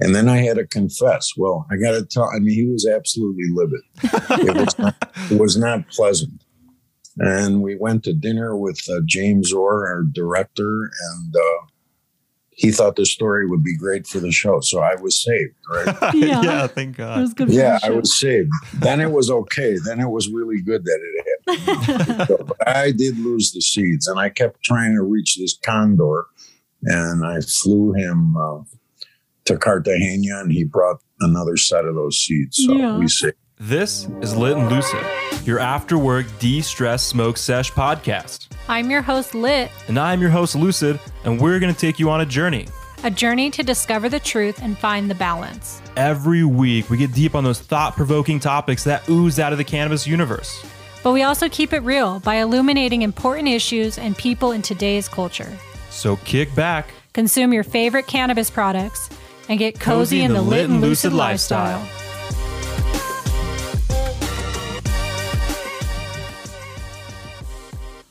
And then I had to confess. Well, I got to tell. I mean, he was absolutely livid. it, was not, it was not pleasant. And we went to dinner with uh, James Orr, our director, and uh, he thought the story would be great for the show. So I was saved, right? yeah. yeah, thank God. It was good yeah, I was saved. Then it was okay. Then it was really good that it happened. so, but I did lose the seeds, and I kept trying to reach this condor, and I flew him uh, to Cartagena, and he brought another set of those seeds. So yeah. we saved. This is Lit and Lucid, your after work de stress smoke sesh podcast. I'm your host, Lit. And I'm your host, Lucid, and we're going to take you on a journey. A journey to discover the truth and find the balance. Every week, we get deep on those thought provoking topics that ooze out of the cannabis universe. But we also keep it real by illuminating important issues and people in today's culture. So kick back, consume your favorite cannabis products, and get cozy, cozy in, the, lit and lucid, lifestyle.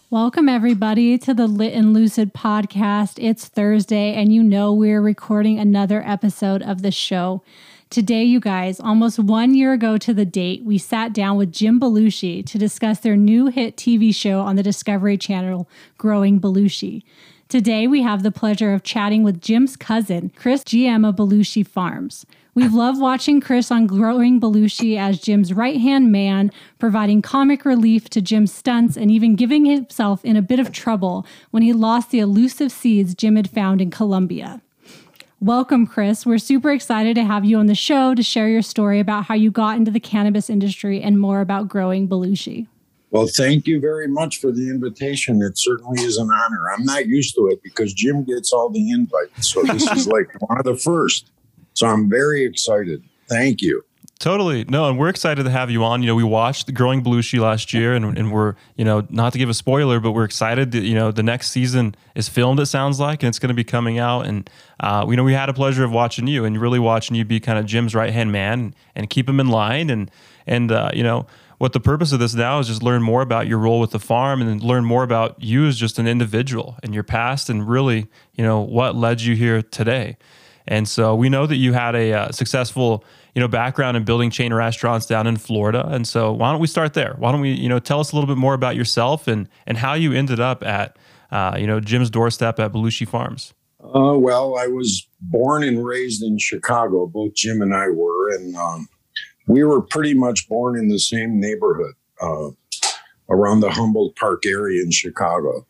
Welcome, everybody, to the Lit and Lucid podcast. It's Thursday, and you know we're recording another episode of the show. Today, you guys, almost one year ago to the date, we sat down with Jim Belushi to discuss their new hit TV show on the Discovery Channel, Growing Belushi. Today, we have the pleasure of chatting with Jim's cousin, Chris GM of Belushi Farms. We've loved watching Chris on Growing Belushi as Jim's right hand man, providing comic relief to Jim's stunts and even giving himself in a bit of trouble when he lost the elusive seeds Jim had found in Colombia. Welcome, Chris. We're super excited to have you on the show to share your story about how you got into the cannabis industry and more about growing Belushi. Well, thank you very much for the invitation. It certainly is an honor. I'm not used to it because Jim gets all the invites. So this is like one of the first. So I'm very excited. Thank you. Totally. No, and we're excited to have you on. You know, we watched Growing Belushi last year and, and we're, you know, not to give a spoiler, but we're excited that, you know, the next season is filmed, it sounds like, and it's going to be coming out. And, uh, you know, we had a pleasure of watching you and really watching you be kind of Jim's right hand man and, and keep him in line. And, and, uh, you know, what the purpose of this now is just learn more about your role with the farm and learn more about you as just an individual and your past and really, you know, what led you here today. And so we know that you had a uh, successful, you know, background in building chain restaurants down in Florida. And so why don't we start there? Why don't we, you know, tell us a little bit more about yourself and and how you ended up at, uh, you know, Jim's doorstep at Belushi Farms. Uh, well, I was born and raised in Chicago. Both Jim and I were, and um, we were pretty much born in the same neighborhood uh, around the Humboldt Park area in Chicago.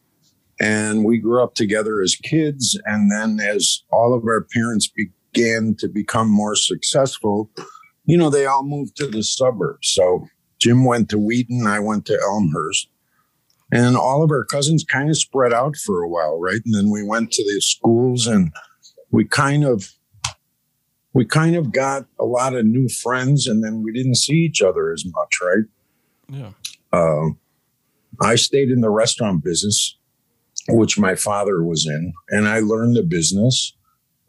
And we grew up together as kids. And then as all of our parents began to become more successful, you know, they all moved to the suburbs. So Jim went to Wheaton, I went to Elmhurst. And all of our cousins kind of spread out for a while, right? And then we went to the schools and we kind of we kind of got a lot of new friends and then we didn't see each other as much, right? Yeah. Uh, I stayed in the restaurant business which my father was in, and I learned the business.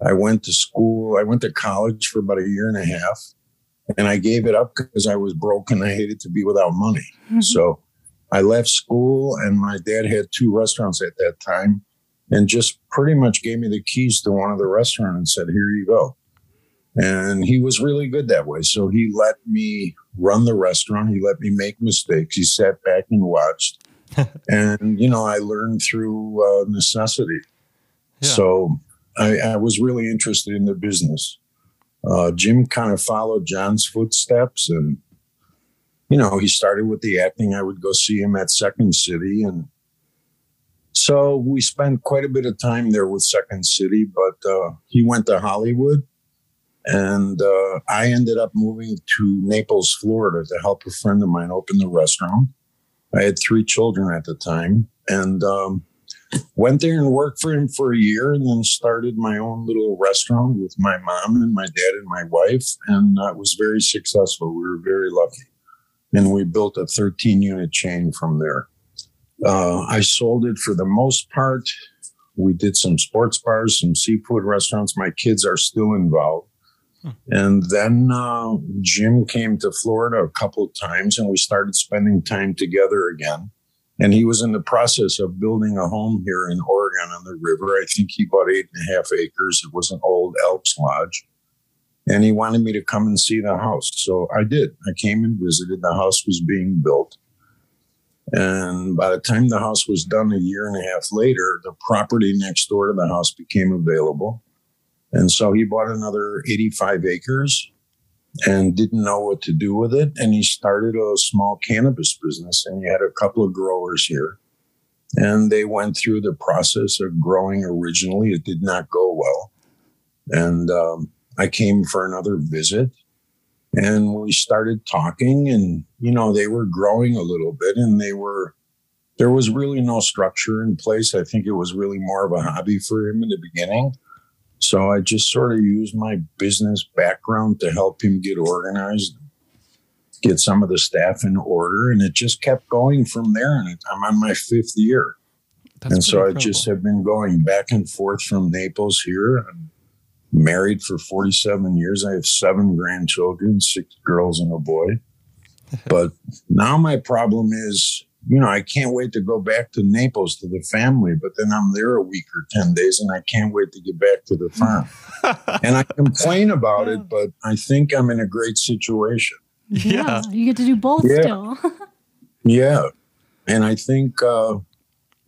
I went to school. I went to college for about a year and a half, and I gave it up because I was broke and I hated to be without money. Mm-hmm. So I left school, and my dad had two restaurants at that time, and just pretty much gave me the keys to one of the restaurants and said, "Here you go." And he was really good that way. So he let me run the restaurant. He let me make mistakes. He sat back and watched and you know, I learned through uh, necessity. Yeah. So I, I, was really interested in the business. Uh, Jim kind of followed John's footsteps, and you know, he started with the acting. I would go see him at Second City, and so we spent quite a bit of time there with Second City. But uh, he went to Hollywood, and uh, I ended up moving to Naples, Florida, to help a friend of mine open the restaurant. I had three children at the time and um, went there and worked for him for a year and then started my own little restaurant with my mom and my dad and my wife. And uh, it was very successful. We were very lucky. And we built a 13 unit chain from there. Uh, I sold it for the most part. We did some sports bars, some seafood restaurants. My kids are still involved. And then uh, Jim came to Florida a couple of times and we started spending time together again. And he was in the process of building a home here in Oregon on the river. I think he bought eight and a half acres. It was an old Elks Lodge. and he wanted me to come and see the house. So I did. I came and visited. The house was being built. And by the time the house was done a year and a half later, the property next door to the house became available. And so he bought another 85 acres and didn't know what to do with it. And he started a small cannabis business. And he had a couple of growers here. And they went through the process of growing originally. It did not go well. And um, I came for another visit and we started talking and you know they were growing a little bit and they were there was really no structure in place i think it was really more of a hobby for him in the beginning so i just sort of used my business background to help him get organized get some of the staff in order and it just kept going from there and i'm on my fifth year That's and so incredible. i just have been going back and forth from naples here and married for 47 years. I have seven grandchildren, six girls and a boy. but now my problem is, you know, I can't wait to go back to Naples to the family, but then I'm there a week or 10 days and I can't wait to get back to the farm. and I complain about it, but I think I'm in a great situation. Yeah. yeah. You get to do both yeah. still. yeah. And I think, uh,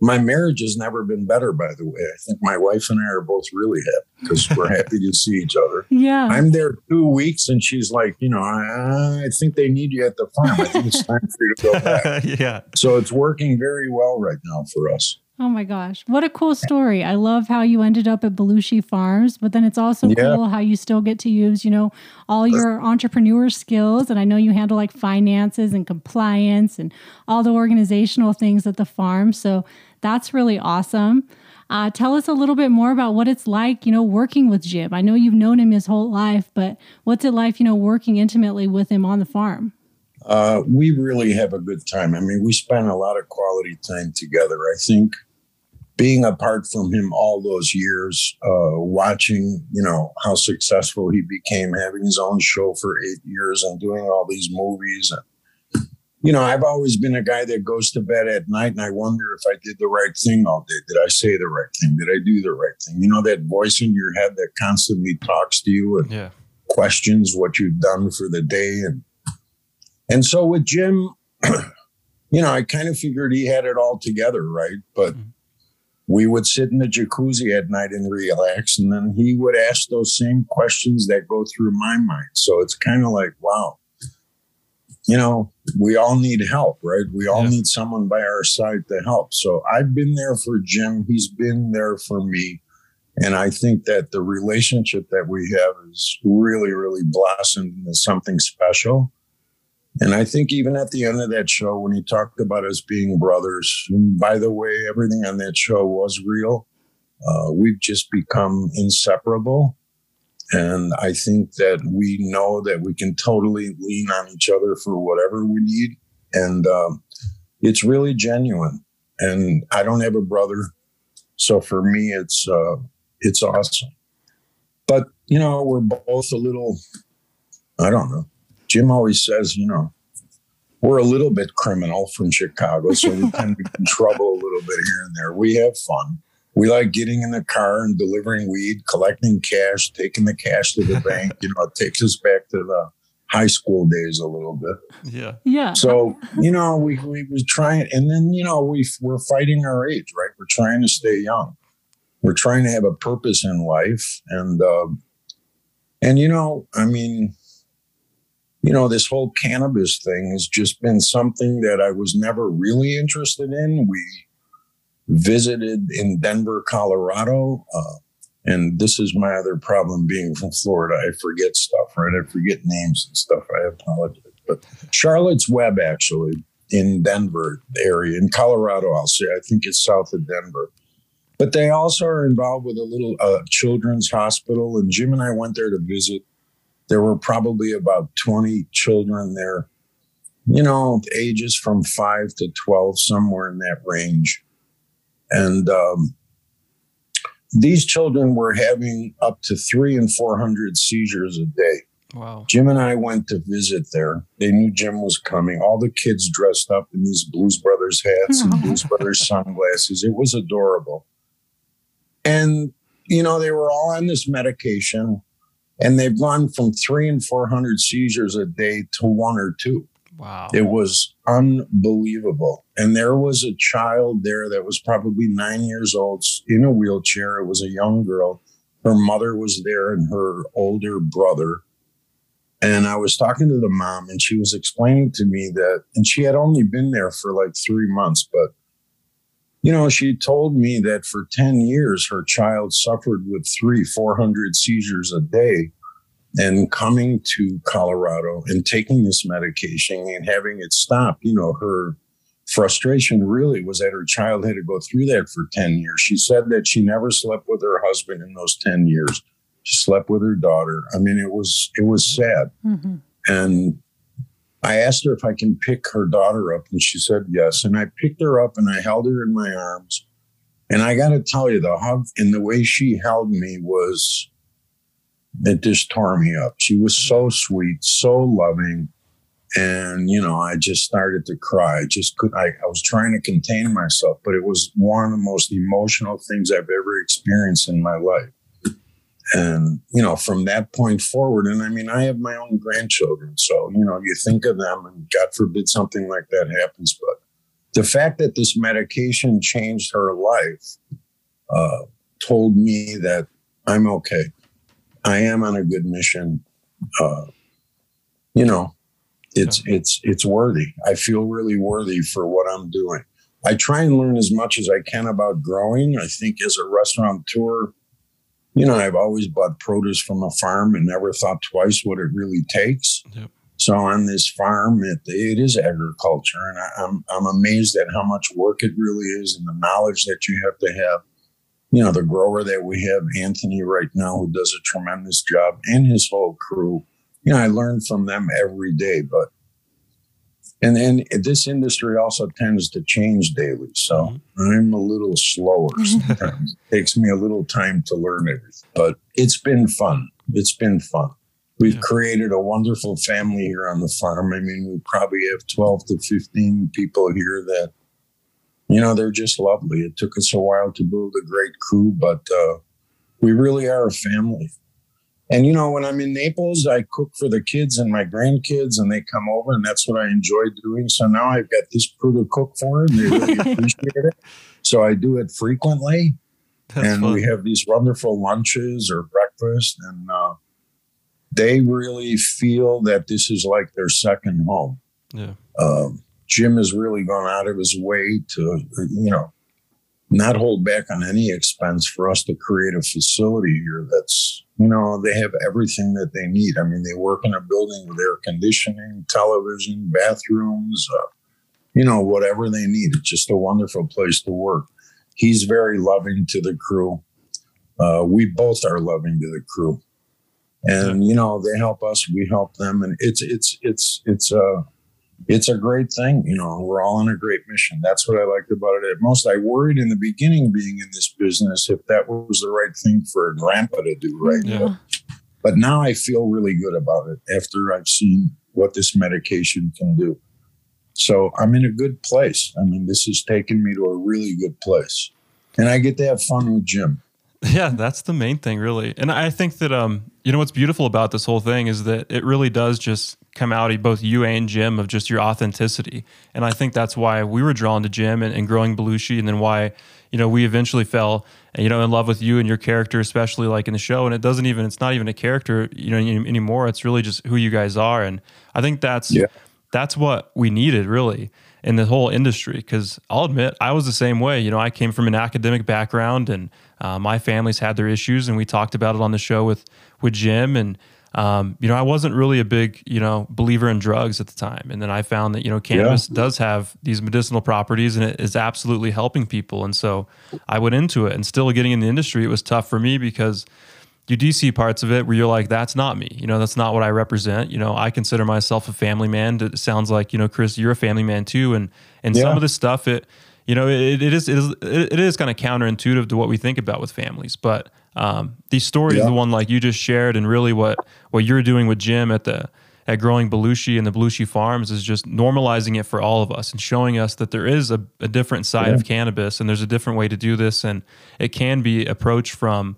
my marriage has never been better, by the way. I think my wife and I are both really happy because we're happy to see each other. Yeah. I'm there two weeks and she's like, you know, I, I think they need you at the farm. I think it's time for you to go back. yeah. So it's working very well right now for us. Oh my gosh. What a cool story. I love how you ended up at Belushi Farms, but then it's also yeah. cool how you still get to use, you know, all your entrepreneur skills. And I know you handle like finances and compliance and all the organizational things at the farm. So that's really awesome. Uh, tell us a little bit more about what it's like, you know, working with Jim. I know you've known him his whole life, but what's it like, you know, working intimately with him on the farm? Uh, we really have a good time. I mean, we spend a lot of quality time together. I think being apart from him all those years, uh, watching, you know, how successful he became, having his own show for eight years and doing all these movies. And, you know, I've always been a guy that goes to bed at night and I wonder if I did the right thing all day. Did I say the right thing? Did I do the right thing? You know, that voice in your head that constantly talks to you and yeah. questions what you've done for the day. And, and so with Jim, you know, I kind of figured he had it all together, right? But, mm-hmm we would sit in the jacuzzi at night and relax. And then he would ask those same questions that go through my mind. So it's kind of like, wow, you know, we all need help, right? We all yeah. need someone by our side to help. So I've been there for Jim. He's been there for me. And I think that the relationship that we have is really, really blossomed into something special. And I think even at the end of that show, when he talked about us being brothers, by the way, everything on that show was real. Uh, we've just become inseparable. And I think that we know that we can totally lean on each other for whatever we need. And um, it's really genuine. And I don't have a brother. So for me, it's, uh, it's awesome. But, you know, we're both a little, I don't know, Jim always says, you know, we're a little bit criminal from Chicago, so we to get in trouble a little bit here and there. We have fun. We like getting in the car and delivering weed, collecting cash, taking the cash to the bank. You know, it takes us back to the high school days a little bit. Yeah. Yeah. So, you know, we, we was trying, and then, you know, we, we're fighting our age, right? We're trying to stay young. We're trying to have a purpose in life. And, uh, and, you know, I mean, you know, this whole cannabis thing has just been something that I was never really interested in. We visited in Denver, Colorado. Uh, and this is my other problem being from Florida. I forget stuff, right? I forget names and stuff. I apologize. But Charlotte's Web, actually, in Denver area, in Colorado, I'll say, I think it's south of Denver. But they also are involved with a little uh, children's hospital. And Jim and I went there to visit there were probably about 20 children there, you know, ages from five to 12, somewhere in that range. And um, these children were having up to three and 400 seizures a day. Wow. Jim and I went to visit there. They knew Jim was coming. All the kids dressed up in these Blues Brothers hats and Blues Brothers sunglasses. It was adorable. And, you know, they were all on this medication and they've gone from three and 400 seizures a day to one or two. Wow. It was unbelievable. And there was a child there that was probably nine years old in a wheelchair. It was a young girl. Her mother was there and her older brother. And I was talking to the mom, and she was explaining to me that, and she had only been there for like three months, but you know, she told me that for 10 years, her child suffered with three, 400 seizures a day. And coming to Colorado and taking this medication and having it stop, you know, her frustration really was that her child had to go through that for 10 years. She said that she never slept with her husband in those 10 years. She slept with her daughter. I mean, it was it was sad. Mm-hmm. And I asked her if I can pick her daughter up, and she said yes. And I picked her up and I held her in my arms. And I got to tell you, the hug and the way she held me was, it just tore me up. She was so sweet, so loving. And, you know, I just started to cry. I just could, I, I was trying to contain myself, but it was one of the most emotional things I've ever experienced in my life and you know from that point forward and i mean i have my own grandchildren so you know you think of them and god forbid something like that happens but the fact that this medication changed her life uh, told me that i'm okay i am on a good mission uh, you know it's yeah. it's it's worthy i feel really worthy for what i'm doing i try and learn as much as i can about growing i think as a restaurateur you know, I've always bought produce from a farm and never thought twice what it really takes. Yep. So on this farm, it, it is agriculture, and I, I'm I'm amazed at how much work it really is, and the knowledge that you have to have. You know, the grower that we have, Anthony, right now, who does a tremendous job, and his whole crew. You know, I learn from them every day, but and then this industry also tends to change daily. So mm-hmm. I'm a little slower sometimes. it takes me a little time to learn everything, but it's been fun. It's been fun. We've yeah. created a wonderful family here on the farm. I mean, we probably have 12 to 15 people here that, you know, they're just lovely. It took us a while to build a great crew, but uh, we really are a family. And you know, when I'm in Naples, I cook for the kids and my grandkids, and they come over, and that's what I enjoy doing. So now I've got this crew to cook for, and they really appreciate it. So I do it frequently, that's and fun. we have these wonderful lunches or breakfast, and uh, they really feel that this is like their second home. Yeah. Um, Jim has really gone out of his way to, you know, not hold back on any expense for us to create a facility here that's, you know, they have everything that they need. I mean, they work in a building with air conditioning, television, bathrooms, uh, you know, whatever they need. It's just a wonderful place to work. He's very loving to the crew. Uh, we both are loving to the crew. And, you know, they help us, we help them. And it's, it's, it's, it's, uh, it's a great thing. You know, we're all on a great mission. That's what I liked about it at most. I worried in the beginning being in this business if that was the right thing for a grandpa to do right yeah. But now I feel really good about it after I've seen what this medication can do. So I'm in a good place. I mean, this has taken me to a really good place. And I get to have fun with Jim. Yeah, that's the main thing, really. And I think that um, you know what's beautiful about this whole thing is that it really does just come out of both you and Jim of just your authenticity. And I think that's why we were drawn to Jim and, and growing Belushi, and then why you know we eventually fell you know in love with you and your character, especially like in the show. And it doesn't even it's not even a character you know anymore. It's really just who you guys are. And I think that's yeah. that's what we needed really in the whole industry. Because I'll admit I was the same way. You know, I came from an academic background and uh, my family's had their issues, and we talked about it on the show with with Jim. And um, you know, I wasn't really a big you know believer in drugs at the time, and then I found that you know cannabis yeah. does have these medicinal properties, and it is absolutely helping people. And so I went into it, and still getting in the industry, it was tough for me because you do see parts of it where you're like, that's not me. You know, that's not what I represent. You know, I consider myself a family man. It sounds like, you know, Chris, you're a family man too. And, and yeah. some of the stuff, it, you know, it, it is it is it is kind of counterintuitive to what we think about with families. But um, these stories, yeah. the one like you just shared, and really what what you're doing with Jim at the at growing Belushi and the Belushi Farms is just normalizing it for all of us and showing us that there is a, a different side yeah. of cannabis and there's a different way to do this, and it can be approached from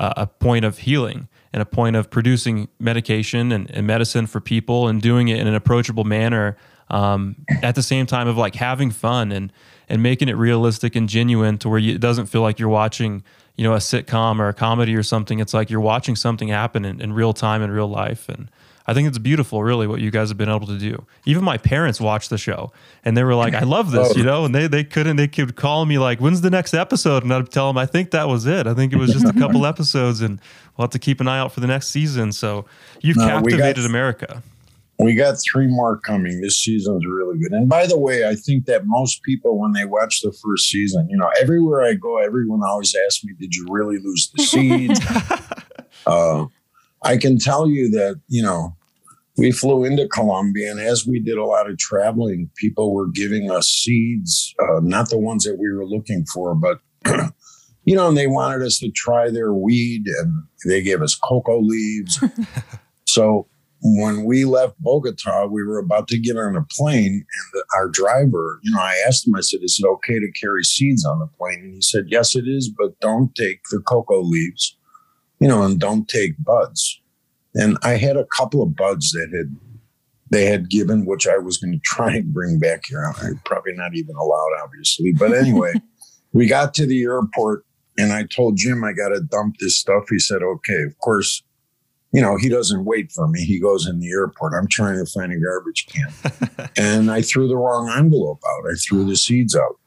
uh, a point of healing and a point of producing medication and, and medicine for people and doing it in an approachable manner. Um, at the same time of like having fun and and making it realistic and genuine to where you, it doesn't feel like you're watching you know a sitcom or a comedy or something. It's like you're watching something happen in, in real time in real life and I think it's beautiful, really, what you guys have been able to do. Even my parents watched the show and they were like, I love this, you know, and they, they couldn't, they could call me like, when's the next episode? And I'd tell them, I think that was it. I think it was just a couple episodes and we'll have to keep an eye out for the next season. So you've no, captivated got, America. We got three more coming. This season's really good. And by the way, I think that most people, when they watch the first season, you know, everywhere I go, everyone always asks me, did you really lose the seeds? uh, I can tell you that, you know, we flew into Colombia, and as we did a lot of traveling, people were giving us seeds, uh, not the ones that we were looking for, but, you know, and they wanted us to try their weed, and they gave us cocoa leaves. so when we left Bogota, we were about to get on a plane, and the, our driver, you know, I asked him, I said, Is it okay to carry seeds on the plane? And he said, Yes, it is, but don't take the cocoa leaves you know, and don't take buds. And I had a couple of buds that had they had given, which I was going to try and bring back here. I'm probably not even allowed, obviously. But anyway, we got to the airport and I told Jim I got to dump this stuff. He said, okay. Of course, you know, he doesn't wait for me. He goes in the airport. I'm trying to find a garbage can. and I threw the wrong envelope out. I threw the seeds out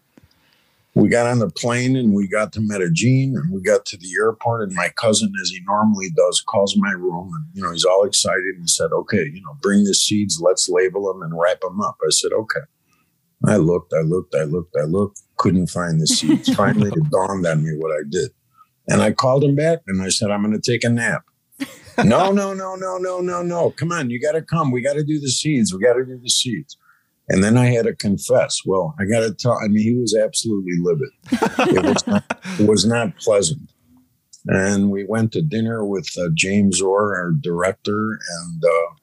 we got on the plane and we got to Medellin and we got to the airport and my cousin, as he normally does, calls my room and you know he's all excited and said, "Okay, you know, bring the seeds, let's label them and wrap them up." I said, "Okay." I looked, I looked, I looked, I looked, couldn't find the seeds. Finally, it dawned on me what I did, and I called him back and I said, "I'm going to take a nap." No, no, no, no, no, no, no! Come on, you got to come. We got to do the seeds. We got to do the seeds. And then I had to confess. Well, I got to tell. I mean, he was absolutely livid. it, was not, it was not pleasant. And we went to dinner with uh, James Orr, our director, and uh,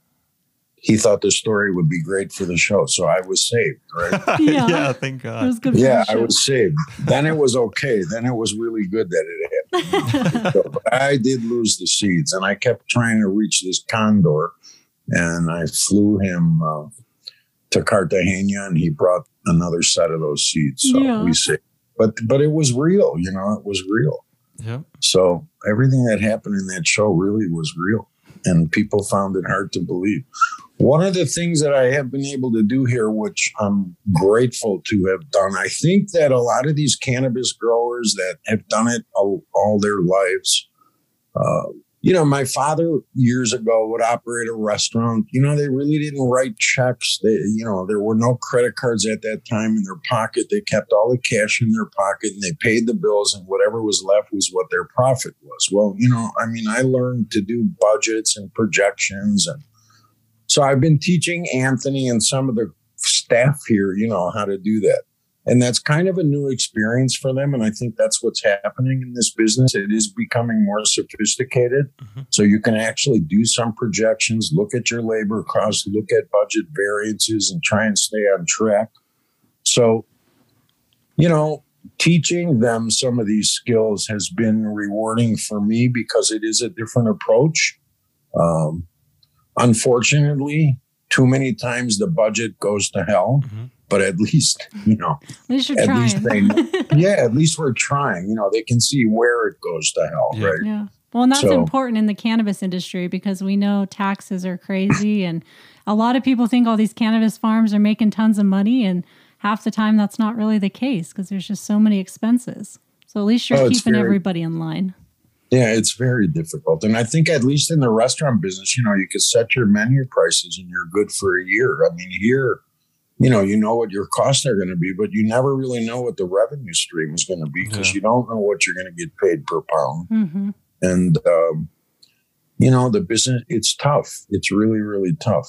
he thought the story would be great for the show. So I was saved, right? yeah. yeah, thank God. It was good yeah, I was saved. Then it was okay. Then it was really good that it happened. I did lose the seeds, and I kept trying to reach this condor, and I flew him. Uh, to Cartagena and he brought another set of those seeds. So yeah. we see. But but it was real, you know, it was real. Yeah. So everything that happened in that show really was real. And people found it hard to believe. One of the things that I have been able to do here, which I'm grateful to have done, I think that a lot of these cannabis growers that have done it all, all their lives, uh, you know, my father years ago would operate a restaurant. You know, they really didn't write checks. They, you know, there were no credit cards at that time in their pocket. They kept all the cash in their pocket and they paid the bills, and whatever was left was what their profit was. Well, you know, I mean, I learned to do budgets and projections. And so I've been teaching Anthony and some of the staff here, you know, how to do that. And that's kind of a new experience for them. And I think that's what's happening in this business. It is becoming more sophisticated. Mm-hmm. So you can actually do some projections, look at your labor costs, look at budget variances, and try and stay on track. So, you know, teaching them some of these skills has been rewarding for me because it is a different approach. Um, unfortunately, too many times the budget goes to hell. Mm-hmm. but at least you know at least, at least they yeah at least we're trying. You know they can see where it goes to hell yeah. right? Yeah. Well and that's so, important in the cannabis industry because we know taxes are crazy and a lot of people think all these cannabis farms are making tons of money and half the time that's not really the case because there's just so many expenses. So at least you're oh, keeping very, everybody in line yeah, it's very difficult. And I think at least in the restaurant business, you know, you could set your menu prices and you're good for a year. I mean, here you know, you know what your costs are going to be, but you never really know what the revenue stream is going to be because yeah. you don't know what you're going to get paid per pound. Mm-hmm. And, um, you know, the business, it's tough. It's really, really tough.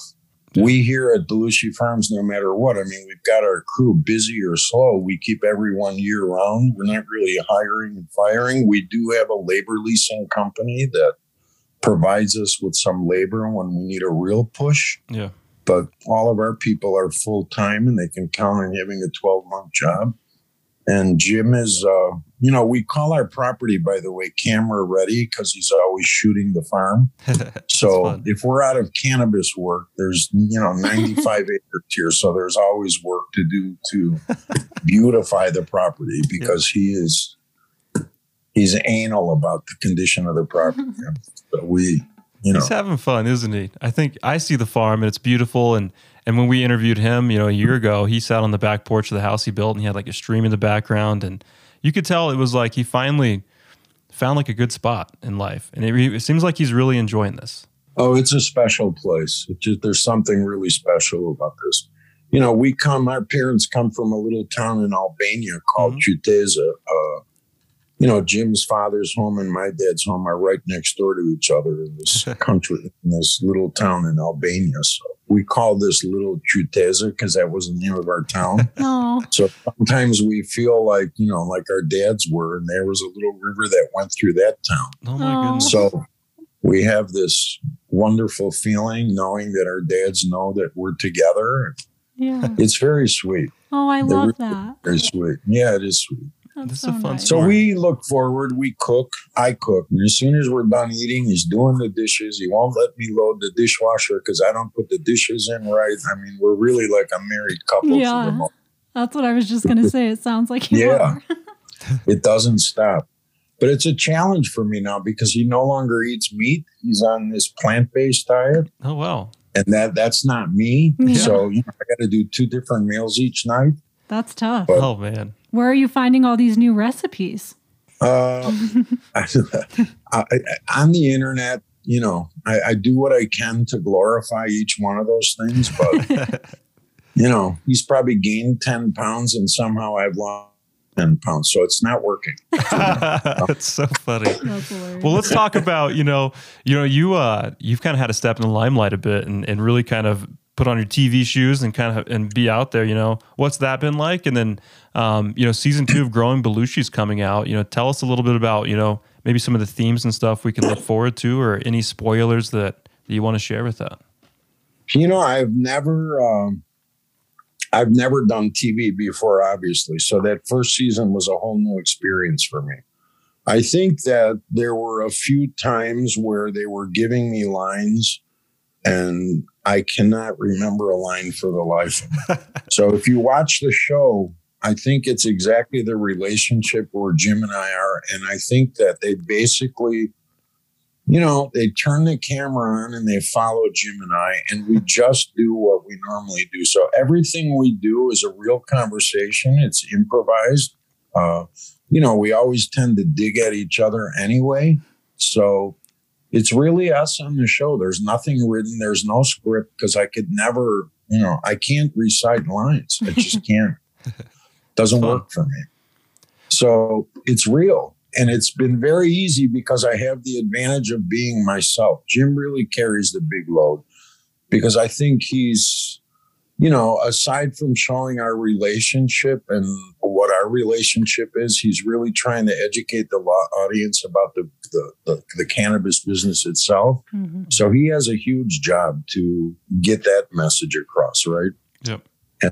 We here at Belushi Farms, no matter what, I mean, we've got our crew busy or slow. We keep everyone year round. We're not really hiring and firing. We do have a labor leasing company that provides us with some labor when we need a real push. Yeah but all of our people are full time and they can count on having a 12 month job. And Jim is, uh, you know, we call our property, by the way, camera ready because he's always shooting the farm. so fun. if we're out of cannabis work, there's, you know, 95 acres here. So there's always work to do to beautify the property because he is, he's anal about the condition of the property. so we, you know, He's having fun, isn't he? I think I see the farm and it's beautiful. And and when we interviewed him, you know, a year ago, he sat on the back porch of the house he built and he had like a stream in the background, and you could tell it was like he finally found like a good spot in life, and it, it seems like he's really enjoying this. Oh, it's a special place. It just, there's something really special about this. You know, we come, our parents come from a little town in Albania called Ciuteza. Uh, you know, Jim's father's home and my dad's home are right next door to each other in this country, in this little town in Albania. So we call this little Ciuteza because that was the name of our town. Oh, So sometimes we feel like, you know, like our dads were, and there was a little river that went through that town. Oh my goodness! So we have this wonderful feeling knowing that our dads know that we're together. yeah. It's very sweet. Oh, I They're love really- that. Very sweet. Yeah, it is sweet. That's This is so a fun nice. So we look forward, we cook, I cook. And as soon as we're done eating, he's doing the dishes. He won't let me load the dishwasher because I don't put the dishes in right. I mean, we're really like a married couple for Yeah. the. That's what I was just gonna say. It sounds like you Yeah. It doesn't stop. But it's a challenge for me now because he no longer eats meat. He's on this plant-based diet. oh wow! and that that's not me. Yeah. So you know, I got to do two different meals each night. That's tough. But- Oh man! Where are you finding all these new recipes? Uh, I, I, on the internet, you know, I, I do what I can to glorify each one of those things, but you know, he's probably gained ten pounds, and somehow I've lost ten pounds, so it's not working. That's so funny. That's. Well, let's talk about you know you know you uh you've kind of had to step in the limelight a bit and, and really kind of put on your TV shoes and kind of and be out there. You know what's that been like? And then um, you know season two of Growing Belushi's coming out. You know tell us a little bit about you know maybe some of the themes and stuff we can look forward to, or any spoilers that, that you want to share with that. You know, I've never, um, I've never done TV before, obviously. So that first season was a whole new experience for me. I think that there were a few times where they were giving me lines, and I cannot remember a line for the life of me. so if you watch the show, I think it's exactly the relationship where Jim and I are, and I think that they basically you know, they turn the camera on and they follow Jim and I, and we just do what we normally do. So everything we do is a real conversation. It's improvised. Uh, you know, we always tend to dig at each other anyway. So it's really us on the show. There's nothing written. There's no script because I could never, you know, I can't recite lines. I just can't. Doesn't work for me. So it's real. And it's been very easy because I have the advantage of being myself. Jim really carries the big load because I think he's, you know, aside from showing our relationship and what our relationship is, he's really trying to educate the lo- audience about the, the, the, the cannabis business itself. Mhm. So he has a huge job to get that message across, right? Yep.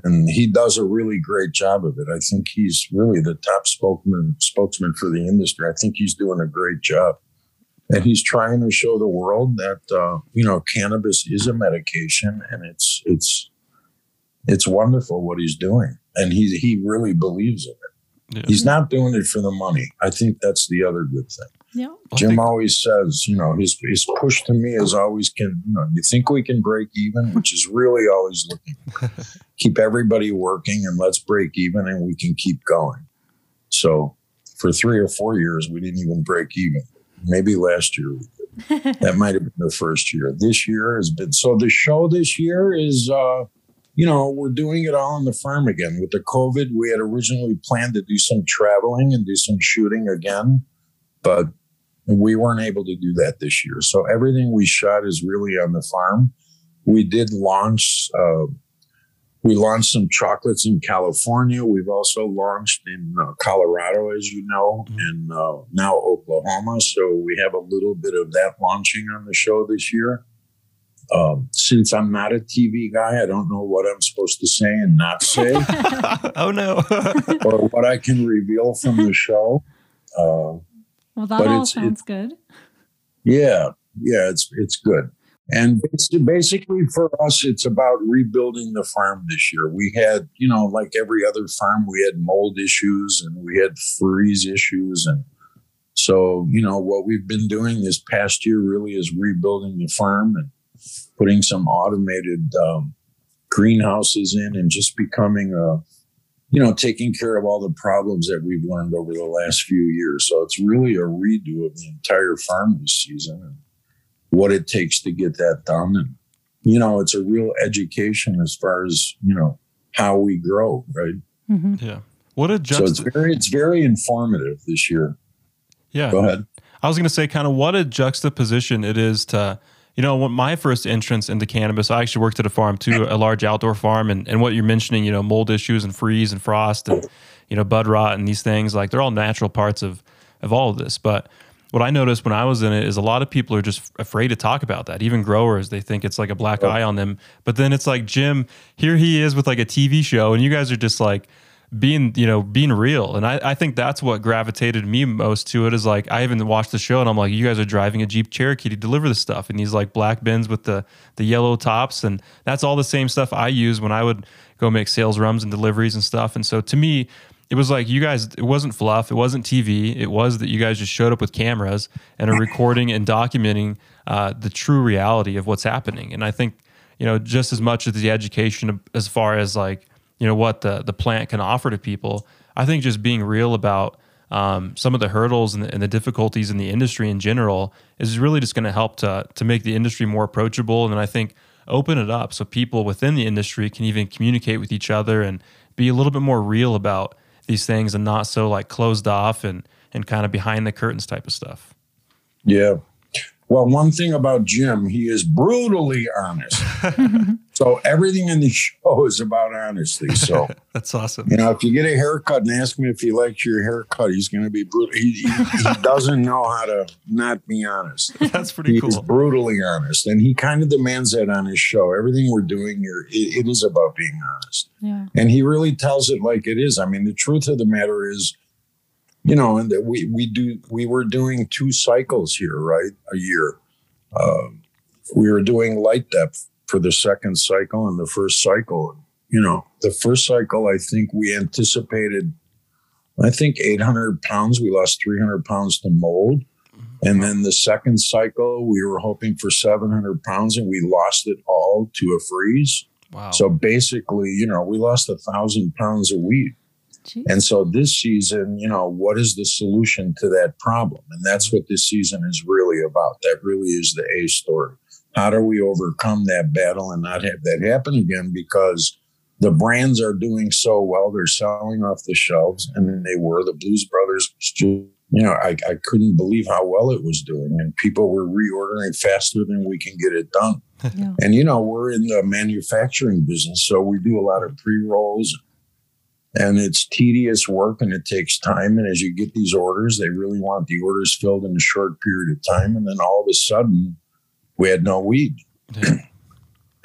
And he does a really great job of it. I think he's really the top spokesman spokesman for the industry. I think he's doing a great job. And he's trying to show the world that uh, you know cannabis is a medication and it's it's it's wonderful what he's doing. And he he really believes in it. Yeah. He's not doing it for the money. I think that's the other good thing. Yeah. Jim think- always says, you know, his his push to me is always can, you know, you think we can break even, which is really always looking. keep everybody working and let's break even and we can keep going. So for three or four years we didn't even break even. Maybe last year we did. that might have been the first year. This year has been so the show this year is uh you know, we're doing it all on the farm again. With the COVID, we had originally planned to do some traveling and do some shooting again, but we weren't able to do that this year. So everything we shot is really on the farm. We did launch, uh, we launched some chocolates in California. We've also launched in uh, Colorado, as you know, Mhm. and uh, now Oklahoma. So we have a little bit of that launching on the show this year. Um, since I'm not a TV guy, I don't know what I'm supposed to say and not say, oh no. or what I can reveal from the show. Uh, Well, that But all it's- sounds good. yeah, yeah, it's it's good. And basically, for us, it's about rebuilding the farm this year. We had, you know, like every other farm, we had mold issues and we had freeze issues, and so you know what we've been doing this past year really is rebuilding the farm and putting some automated um, greenhouses in and just becoming a you know taking care of all the problems that we've learned over the last few years. So it's really a redo of the entire farm this season and what it takes to get that done. And you know it's a real education as far as you know how we grow right? Hmm yeah. What a so it's very it's very informative this year. Yeah. go ahead. I was going to say, kind of what a juxtaposition it is to, you know, when my first entrance into cannabis, I actually worked at a farm too, a large outdoor farm. And, and what you're mentioning, you know, mold issues and freeze and frost and, you know, bud rot and these things, like they're all natural parts of, of all of this. But what I noticed when I was in it is a lot of people are just afraid to talk about that. Even growers, they think it's like a black oh. eye on them. But then it's like, Jim, here he is with like a TV show, and you guys are just like, being you know being real. And I, I think that's what gravitated me most to it is like i even watched the show and i'm like you guys are driving a jeep cherokee to deliver the stuff and these like black bins with the the yellow tops. And that's all the same stuff i use when i would go make sales runs and deliveries and stuff. And so to me it was like you guys it wasn't fluff. It wasn't tv it was that you guys just showed up with cameras and are recording and documenting uh, the true reality of what's happening. And i think you know just as much as the education as far as like you know what the the plant can offer to people. I think just being real about um, some of the hurdles and the, and the difficulties in the industry in general is really just going to help to to make the industry more approachable, and I think open it up so people within the industry can even communicate with each other and be a little bit more real about these things and not so like closed off and and kind of behind the curtains type of stuff. Yeah. Well, one thing about Jim, he is brutally honest. so everything in the show is about honesty. So, That's awesome. you know, if you get a haircut and ask me if he likes your haircut, he's going to be brutal. He, he, he doesn't know how to not be honest. That's pretty He cool. He's brutally honest. And he kind of demands that on his show. Everything we're doing here, it, it is about being honest Yeah. and he really tells it like it is. I mean, the truth of the matter is, you know, and that we we do we were doing two cycles here, right? A year. Um, we were doing light dep for the second cycle and the first cycle. You know, the first cycle, I think we anticipated, I think 800 pounds. We lost 300 pounds to mold. And then the second cycle, we were hoping for 700 pounds and we lost it all to a freeze. Wow. So basically, you know, we lost a thousand pounds of wheat. Gee. And so this season, you know, what is the solution to that problem? And that's what this season is really about. That really is the A story. How do we overcome that battle and not have that happen again? Because the brands are doing so well, they're selling off the shelves, and then they were. The Blues Brothers, you know, I, I couldn't believe how well it was doing, and people were reordering faster than we can get it done. Yeah. And you know, we're in the manufacturing business, so we do a lot of pre rolls, and it's tedious work and it takes time. And as you get these orders, they really want the orders filled in a short period of time, and then all of a sudden, we had no weed. Yeah.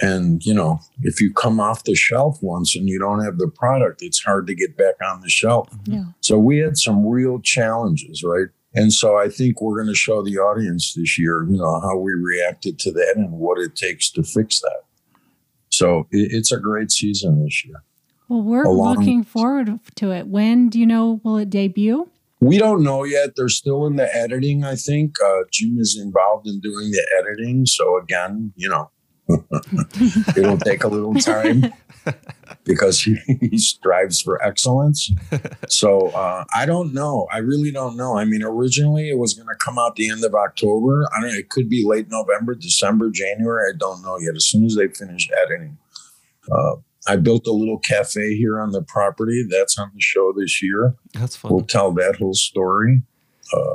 And you know, if you come off the shelf once and you don't have the product, it's hard to get back on the shelf. Mm-hmm. Yeah. So we had some real challenges, right? And so I think we're going to show the audience this year, you know, how we reacted to that and what it takes to fix that. So it's a great season this year. Well, we're Along- looking forward to it. When do you know will it debut? We don't know yet. They're still in the editing, I think. Uh, Jim is involved in doing the editing. So again, you know, it'll take a little time because he, he strives for excellence. So uh, I don't know. I really don't know. I mean, originally it was going to come out the end of October. I don't know. It could be late November, December, January. I don't know yet. As soon as they finish editing. Uh, I built a little cafe here on the property. That's on the show this year. That's fun. We'll tell that whole story. Uh,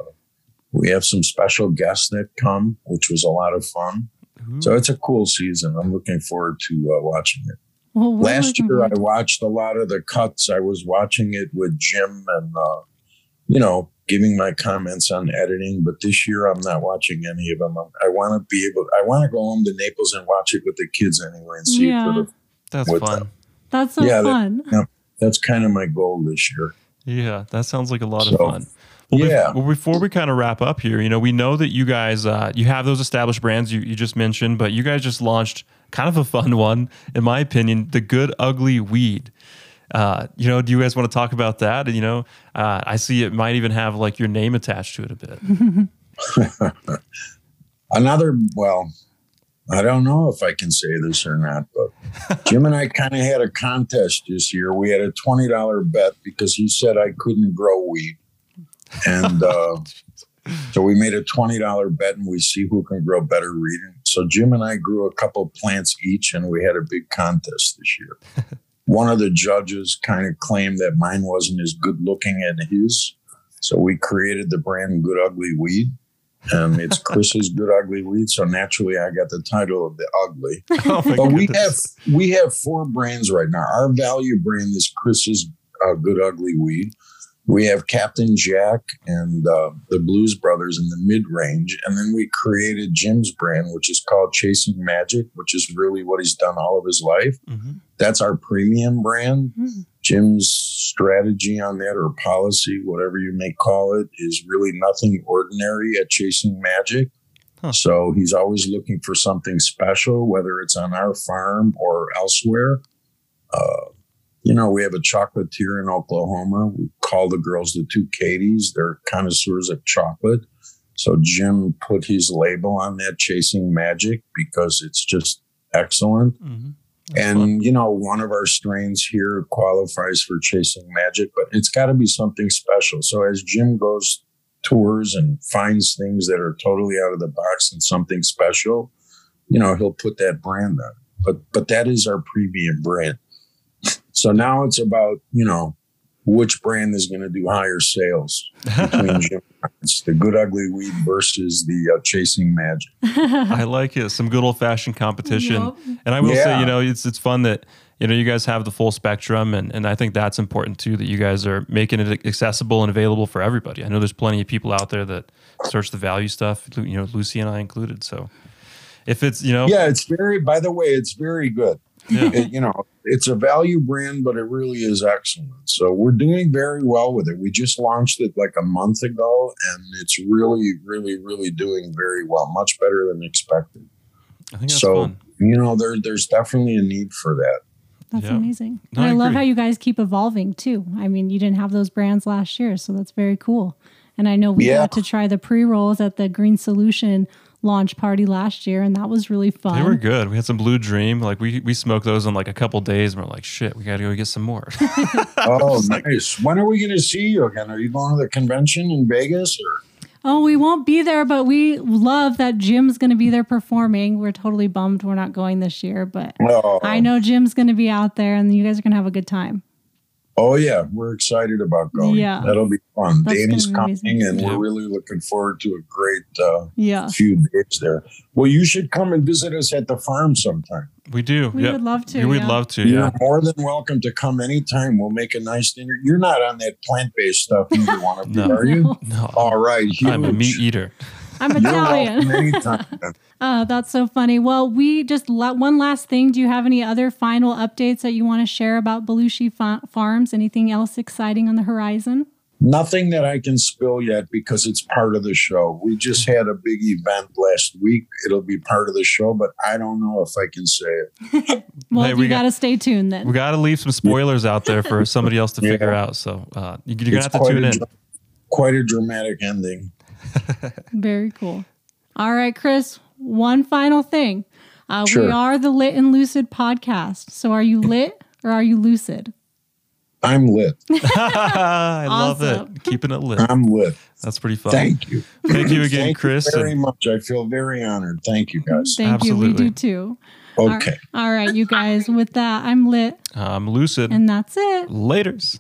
we have some special guests that come, which was a lot of fun. Ooh. So it's a cool season. I'm looking forward to uh, watching it. Well, Last year, I forward to- watched a lot of the cuts. I was watching it with Jim, and uh, you know, giving my comments on editing. But this year, I'm not watching any of them. I want to be able. I want to go home to Naples and watch it with the kids anyway and see Yeah. it for the. That's fun. them. That's so Yeah, that- fun. That's kind of my goal this year. Yeah, that sounds like a lot So, of fun. Well, bef- yeah. well, before we kind of wrap up here, you know, we know that you guys, uh, you have those established brands you, you just mentioned, but you guys just launched kind of a fun one, in my opinion, the Good Ugly Weed. Uh, you know, do you guys want to talk about that? You know, uh, I see it might even have like your name attached to it a bit. Another, well, I don't know if I can say this or not, but Jim and I kind of had a contest this year. We had a twenty dollar bet because he said I couldn't grow weed, and uh, so we made a twenty dollar bet, and we see who can grow better weed. So Jim and I grew a couple plants each, and we had a big contest this year. One of the judges kind of claimed that mine wasn't as good looking as his, so we created the brand Good Ugly Weed and it's Chris's Good Ugly Weed. So naturally, I got the title of the ugly. oh my But we have we have four brands right now. Our value brand is Chris's uh, Good Ugly Weed. We have Captain Jack and uh, the Blues Brothers in the mid range, and then we created Jim's brand, which is called Chasing Magic, which is really what he's done all of his life. Mhm. That's our premium brand. Mhm. Jim's strategy on that or policy, whatever you may call it, is really nothing ordinary at chasing magic. Huh. So he's always looking for something special, whether it's on our farm or elsewhere. Uh, you know, we have a chocolatier in Oklahoma. We call the girls the two Katies. They're connoisseurs of chocolate. So Jim put his label on that, chasing magic, because it's just excellent. Mhm. That's And fun. you know, one of our strains here qualifies for chasing magic, but it's got to be something special. So as Jim goes tours and finds things that are totally out of the box and something special, you know, he'll put that brand on. But but that is our premium brand. So now it's about you know which brand is going to do higher sales between Jim. It's the Good Ugly Weed versus the uh, Chasing Magic. I like it. Some good old fashioned competition. Yup. And I will say, you know, it's it's fun that you know you guys have the full spectrum, and and I think that's important too. That you guys are making it accessible and available for everybody. I know there's plenty of people out there that search the value stuff. You know, Lucy and I included. So if it's you know, Yeah, it's very. By the way, it's very good. Yeah. it, you know, it's a value brand, but it really is excellent. So we're doing very well with it. We just launched it like a month ago, and it's really, really, really doing very well, much better than expected. I think so fun. you know, there, there's definitely a need for that. That's Yeah. amazing. No, and I I, love how you guys keep evolving too. I mean, you didn't have those brands last year, so that's very cool. And I know we Yeah. got to try the pre rolls at the Green Solution launch party last year, and that was really fun. They were good. We had some Blue Dream. Like we we smoked those in like a couple days, and we're like, shit, we got to go get some more. Oh, nice. When are we going to see you again? Are you going to the convention in Vegas or? Oh, we won't be there, but we love that Jim's going to be there performing. We're totally bummed we're not going this year, but Oh, I know Jim's going to be out there, and you guys are going to have a good time. Oh yeah, we're excited about going. Yeah. that'll be fun. That's Danny's be coming, amazing. and Yeah. we're really looking forward to a great uh, Yeah, few days there. Well, you should come and visit us at the farm sometime. we do. we Yep. would love to. We would yeah. love to. You're Yeah. more than welcome to come anytime. We'll make a nice dinner. You're not on that plant based stuff either, one of you, No. are you? No, All right, huge. I'm a meat eater. I'm You're Italian. Oh, that's so funny. Well, we just la- one last thing. Do you have any other final updates that you want to share about Belushi fa- Farms? Anything else exciting on the horizon? Nothing that I can spill yet because it's part of the show. We just had a big event last week. It'll be part of the show, but I don't know if I can say it. Well, Hey, we got- got to stay tuned then. We got to leave some spoilers out there for somebody else to Yeah. figure out. So uh, you- you're gonna have to tune in. dra- Quite a dramatic ending. Very cool. All right, Chris, one final thing. Uh, We are the Lit and Lucid podcast. So are you lit or are you lucid? I'm lit. I love it. Keeping it lit. I'm lit. That's pretty fun. Thank you. Thank you again, Thank Chris. You very and- much. I feel very honored. Thank you, guys. Thank you. We do too. All- Okay. All right, you guys. With that, I'm lit, I'm lucid. and that's it. Laters.